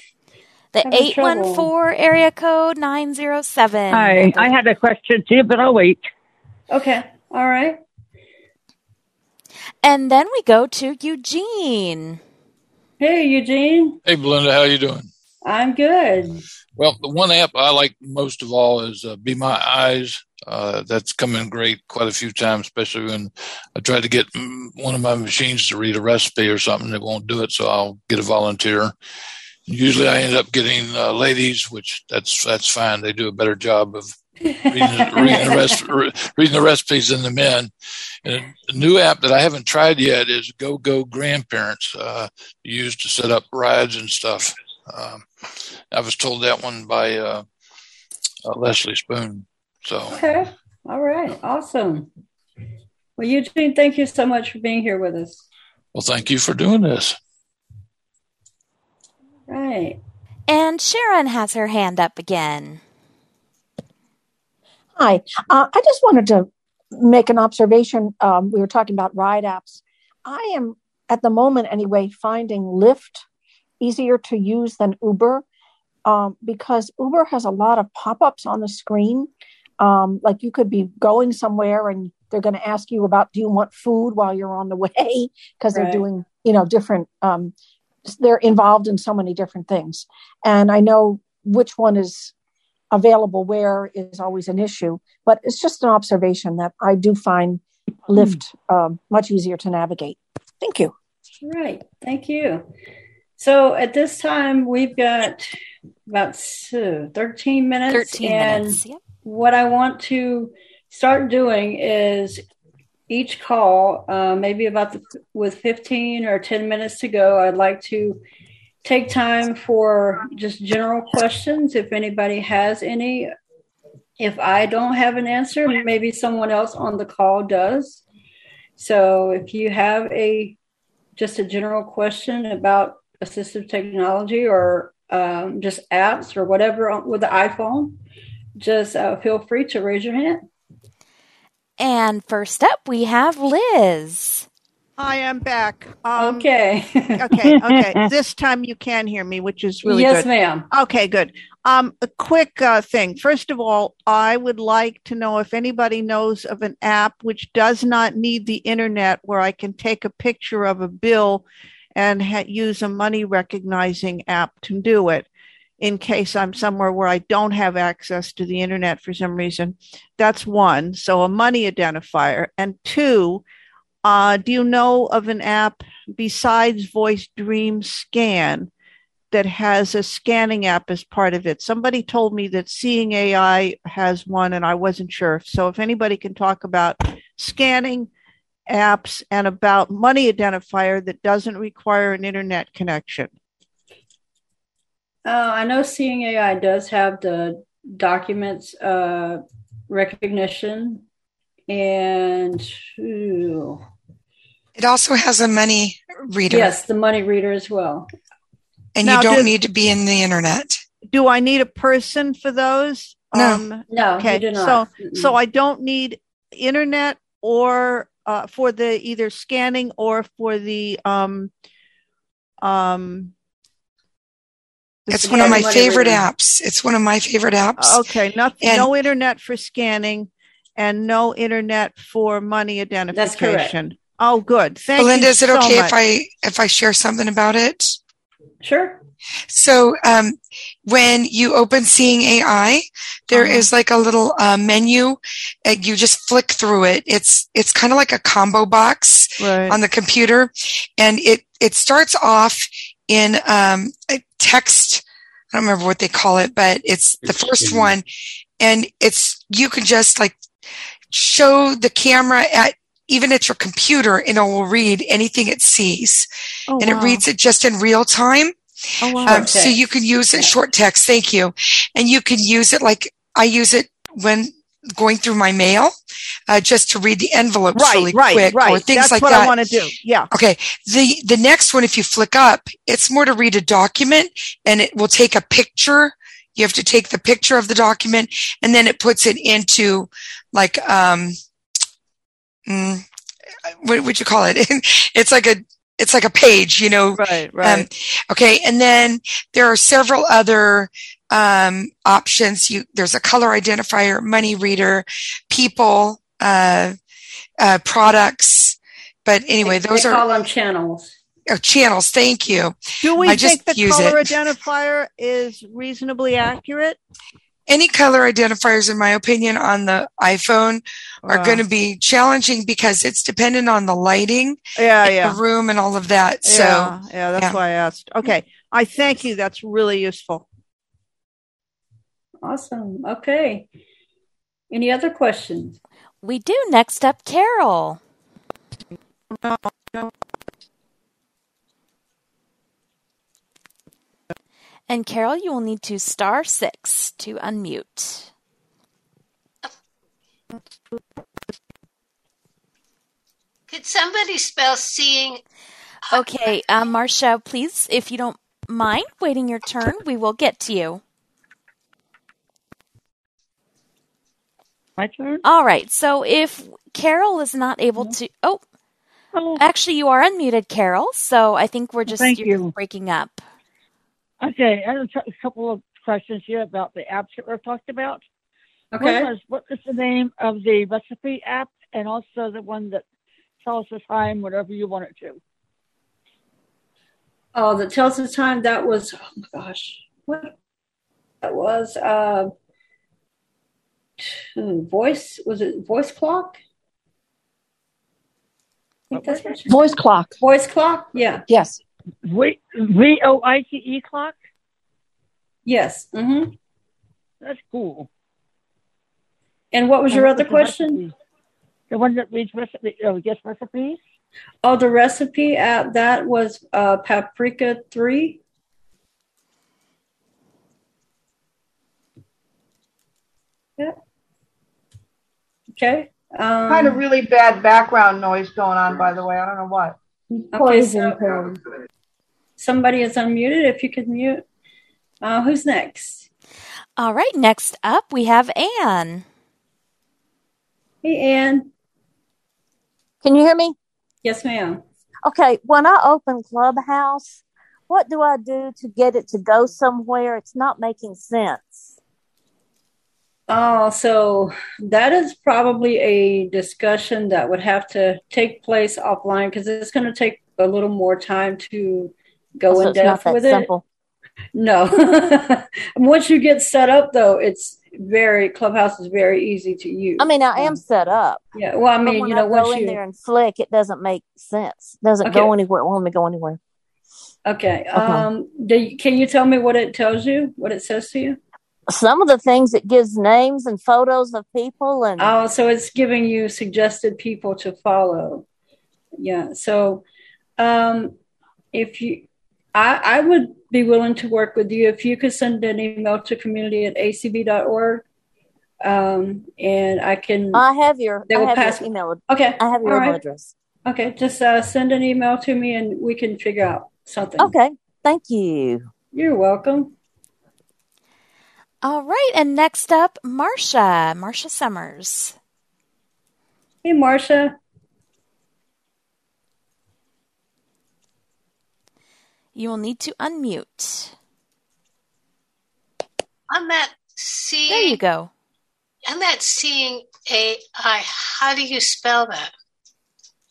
The having trouble. 814 area code 907. Hi, I had a question too, but I'll wait. Okay, all right. And then we go to Eugene. Hey, Eugene. Hey, Belinda, how you doing? I'm good. Well, the one app I like most of all is uh, Be My Eyes. Uh, that's come in great quite a few times, especially when I try to get one of my machines to read a recipe or something. It won't do it, so I'll get a volunteer. Usually, I end up getting uh, ladies, which that's that's fine. They do a better job of reading, reading, the re- reading the recipes than the men. And a new app that I haven't tried yet is GoGoGrandparents, uh, used to set up rides and stuff. Um, I was told that one by uh, uh, Leslie Spoon. So Okay, all right, awesome. Well, Eugene, thank you so much for being here with us. Well, thank you for doing this. Right. And Sharon has her hand up again. Hi. Uh, I just wanted to make an observation. Um, we were talking about ride apps. I am, at the moment anyway, finding Lyft easier to use than Uber um, because Uber has a lot of pop ups on the screen. Um, like you could be going somewhere and they're going to ask you about do you want food while you're on the way because they're doing you know different um, they're involved in so many different things and i know which one is available where is always an issue but it's just an observation that i do find lyft um, much easier to navigate thank you Right. Thank you. So at this time, we've got about uh, 13 minutes. 13 and minutes, yep. What I want to start doing is each call, uh, maybe about the, with 15 or 10 minutes to go, I'd like to take time for just general questions. If anybody has any, if I don't have an answer, maybe someone else on the call does. So if you have a just a general question about assistive technology or um, just apps or whatever with the iPhone, just uh, feel free to raise your hand. And first up, we have Liz. Hi, I'm back. Um, Okay. okay. Okay. This time you can hear me, which is really Yes, good. ma'am. Okay, good. Um, a quick uh, thing. First of all, I would like to know if anybody knows of an app which does not need the internet, where I can take a picture of a bill and ha- use a money recognizing app to do it. In case I'm somewhere where I don't have access to the internet for some reason. That's one. So a money identifier. And two, uh, do you know of an app besides Voice Dream Scan that has a scanning app as part of it? Somebody told me that Seeing AI has one, and I wasn't sure. So if anybody can talk about scanning apps and about money identifier that doesn't require an internet connection. Uh, I know Seeing AI does have the documents uh, recognition, and ooh, It also has a money reader. yes, the money reader as well. And Now, you don't did- need to be in the internet. Do I need a person for those? No. No, you okay. do not. So, so I don't need internet or uh, for the either scanning or for the um um. The It's one of my scanning- favorite apps. It's one of my favorite apps. Okay, nothing, And- no internet for scanning, and no internet for money identification. Oh, good. Thank Belinda, you is it so okay much. if I if I share something about it? Sure. So um, when you open Seeing AI, there is like a little uh, menu, and you just flick through it. It's it's kind of like a combo box Right. on the computer, and it it starts off in um, a text. I don't remember what they call it, but it's the first one, and it's you can just like show the camera at even at your computer, and it will read anything it sees, Oh, and wow. it reads it just in real time. Oh, wow. Um, so you can use it short text. Thank you. And you can use it like I use it when going through my mail, uh, just to read the envelopes Right, really right, quick right. or things That's like what that. I want to do. Yeah. Okay. The, the next one, if you flick up, it's more to read a document and it will take a picture. You have to take the picture of the document and then it puts it into like, um, mm, what would you call it? it's like a, it's like a page, you know. Right, right. Um, okay. And then there are several other, um, options. You, there's a color identifier, money reader, people, uh, uh, products. But anyway, They- those they are call them channels. Oh, channels. Thank you. Do we I just think the color it. identifier is reasonably accurate? Any color identifiers, in my opinion, on the iPhone are Wow. going to be challenging because it's dependent on the lighting Yeah, in yeah. the room and all of that. So, yeah, yeah, that's yeah. why I asked. Okay. I thank you. That's really useful. Awesome. Okay. Any other questions? We do. Next up, Carol. And Carol, you will need to star six to unmute. Could somebody spell seeing? Okay, uh, Marcia, please, if you don't mind waiting your turn, we will get to you. My turn? All right. So if Carol is not able to, oh, actually, you are unmuted, Carol. So I think we're just Thank you're you. breaking up. Okay, I have a t- couple of questions here about the apps that we've talked about. Okay. One was, what is the name of the recipe app and also the one that tells the time whatever you want it to? Oh, that tells the time. That was oh my gosh, what that was. Uh, voice was it voice clock? I think that's what you Voice clock. Voice clock. Yeah. Yes. V V O I T E clock? Yes. Mm-hmm. That's cool. And what was And your other the question? recipe? The one that reads recipe, uh, guess recipes? Oh, the recipe app. That was uh, Paprika Three. Yeah. Okay. Um, kind of really bad background noise going on, by the way. I don't know what. Okay, so somebody is unmuted. If you could mute. Uh, who's next? All right. Next up, we have Anne. Hey, Anne. Can you hear me? Yes, ma'am. Okay, when I open Clubhouse, what do I do to get it to go somewhere? It's not making sense. Oh, so that is probably a discussion that would have to take place offline because it's going to take a little more time to go So in depth with simple. it. No. Once you get set up, though, it's very Clubhouse is very easy to use. I mean, I am set up. Yeah. Well, I mean, you know, I go once in you there and flick, it doesn't make sense. Doesn't Okay. go anywhere. It won't let me go anywhere. okay. Um, do you, can you tell me what it tells you? What it says to you? Some of the things it gives names and photos of people and Oh, so it's giving you suggested people to follow. Yeah. So, um, if you, I, I would be willing to work with you if you could send an email to community at acb.org. Um, and I can. I have your They I will have pass. your email. Okay. I have your email right. address. Okay. Just uh, send an email to me and we can figure out something. Okay. Thank you. You're welcome. All right. And next up, Marcia. Marcia Summers. Hey, Marcia. You will need to unmute. I'm not seeing. There you go. I'm not seeing AI. How do you spell that?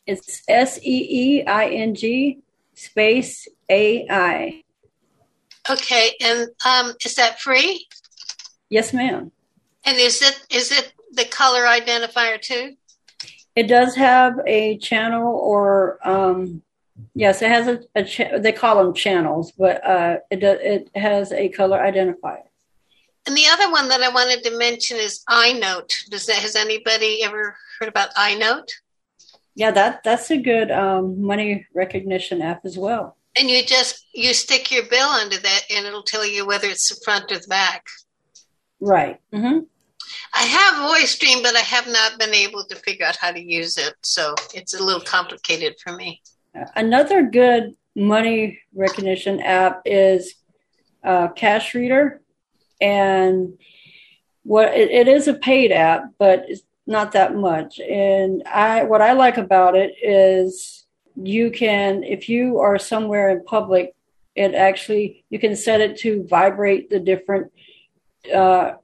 It's S E E I N G space A I. Okay, and um, is that free? Yes, ma'am. And is it is it the color identifier too? It does have a channel, or um, yes, it has a, a cha- they call them channels, but uh, it does it has a color identifier. And the other one that I wanted to mention is EyeNote. Does that has anybody ever heard about EyeNote? Yeah, that that's a good um, money recognition app as well. And you just you stick your bill under that, and it'll tell you whether it's the front or the back. Right. hmm I have voice VoiceStream, but I have not been able to figure out how to use it, so it's a little complicated for me. Another good money recognition app is uh, Cash Reader, and what it, it is a paid app, but it's not that much. And I what I like about it is you can if you are somewhere in public, it actually you can set it to vibrate the different uh,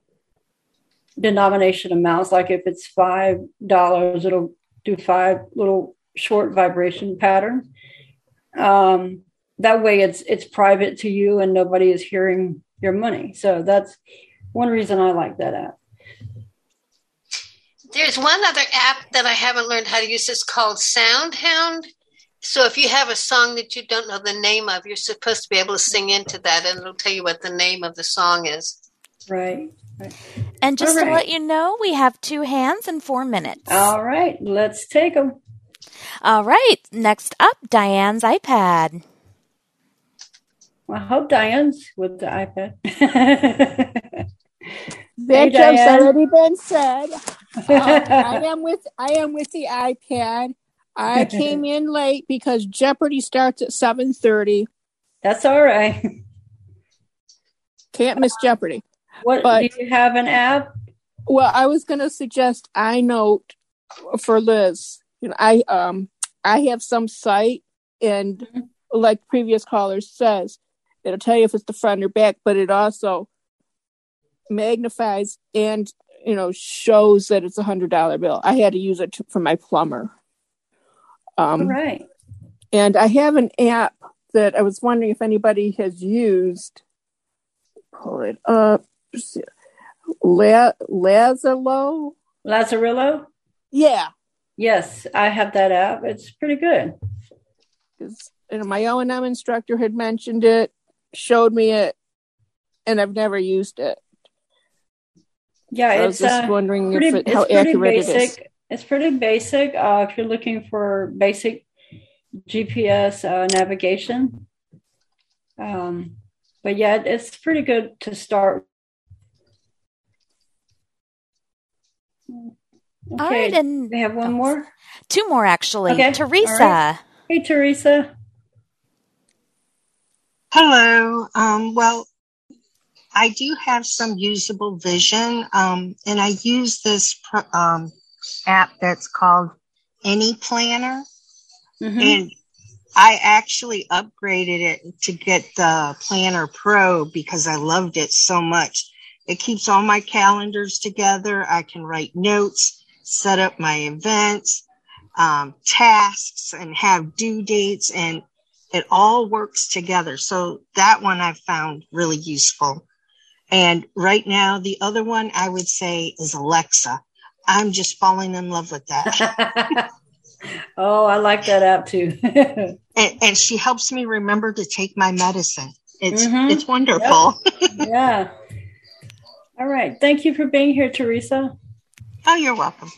denomination amounts. Like if it's five dollars, it'll do five little short vibration patterns. Um, that way, it's it's private to you, and nobody is hearing your money. So that's one reason I like that app. There's one other app that I haven't learned how to use. It's called SoundHound. So if you have a song that you don't know the name of, you're supposed to be able to sing into that, and it'll tell you what the name of the song is. Right. right. And just All to let you know, we have two hands and four minutes. All right, let's take them. All right. Next up, Diane's iPad. I hope Diane's with the iPad. That Hey, joke's Diane. already been said. Uh, I am with I am with the iPad. I came in late because Jeopardy starts at seven thirty. That's all right. Can't miss Jeopardy. What But- do you have an app? Well, I was going to suggest EyeNote for Liz. You know, I um I have some site, and Mm-hmm. like previous callers says, it'll tell you if it's the front or back, but it also magnifies and you know shows that it's a hundred dollar bill. I had to use it to, for my plumber. Um, All right. and I have an app that I was wondering if anybody has used. Pull it up. La- Lazaro? Lazarillo? Yeah. Yes, I have that app. It's pretty good. Know, my O and M instructor had mentioned it, showed me it, and I've never used it. Yeah, So I it's was just uh, wondering pretty, if it, how accurate basic. it is. It's pretty basic. Uh, if you're looking for basic GPS uh, navigation, um, but yeah, it's pretty good to start. All right, and we have one more. Two more, actually. Okay, Teresa. all right. Hey, Teresa. Hello. Um, well, I do have some usable vision, um, and I use this pro- um, app that's called Any Planner, and I actually upgraded it to get the Planner Pro because I loved it so much. It keeps all my calendars together. I can write notes, set up my events, um, tasks, and have due dates, and it all works together. So that one I found really useful. And right now, the other one I would say is Alexa. I'm just falling in love with that. Oh, I like that app too. and, and she helps me remember to take my medicine. It's Mhm. it's wonderful. yeah. All right. Thank you for being here, Teresa. Oh, you're welcome.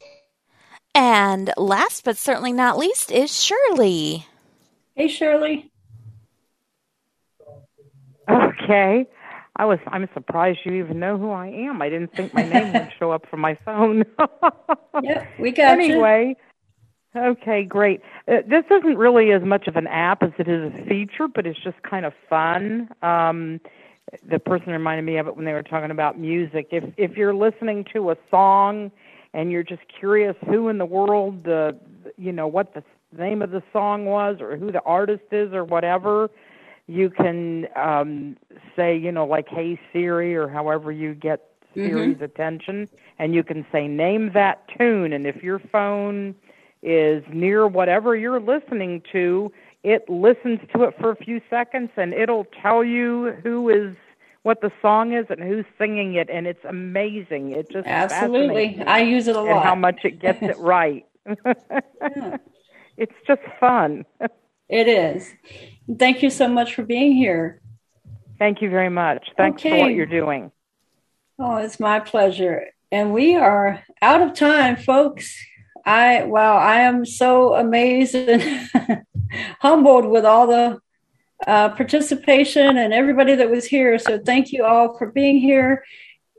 And last but certainly not least is Shirley. Hey, Shirley. Okay. I was I'm surprised you even know who I am. I didn't think my name would show up from my phone. yeah, we got you. anyway, okay, great. Uh, this isn't really as much of an app as it is a feature, but it's just kind of fun. Um the person reminded me of it when they were talking about music. If if you're listening to a song and you're just curious who in the world the you know what the name of the song was or who the artist is or whatever, you can um say you know like hey siri or however you get siri's attention. And you can say name that tune. And if your phone is near whatever you're listening to it listens to it for a few seconds and it'll tell you who is what the song is and who's singing it and it's amazing it just Absolutely. I use it a and lot. how much it gets it right it's just fun It is. Thank you so much for being here. thank you very much thanks for what you're doing Oh, it's my pleasure. And we are out of time, folks. I wow, I am so amazed and humbled with all the uh, participation and everybody that was here. So thank you all for being here.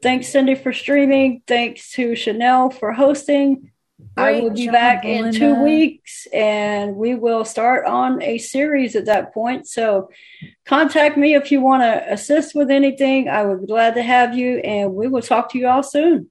Thanks, Cindy, for streaming. Thanks to Chanel for hosting. I will be job, back in two weeks and we will start on a series at that point. So contact me if you want to assist with anything. I would be glad to have you and we will talk to you all soon.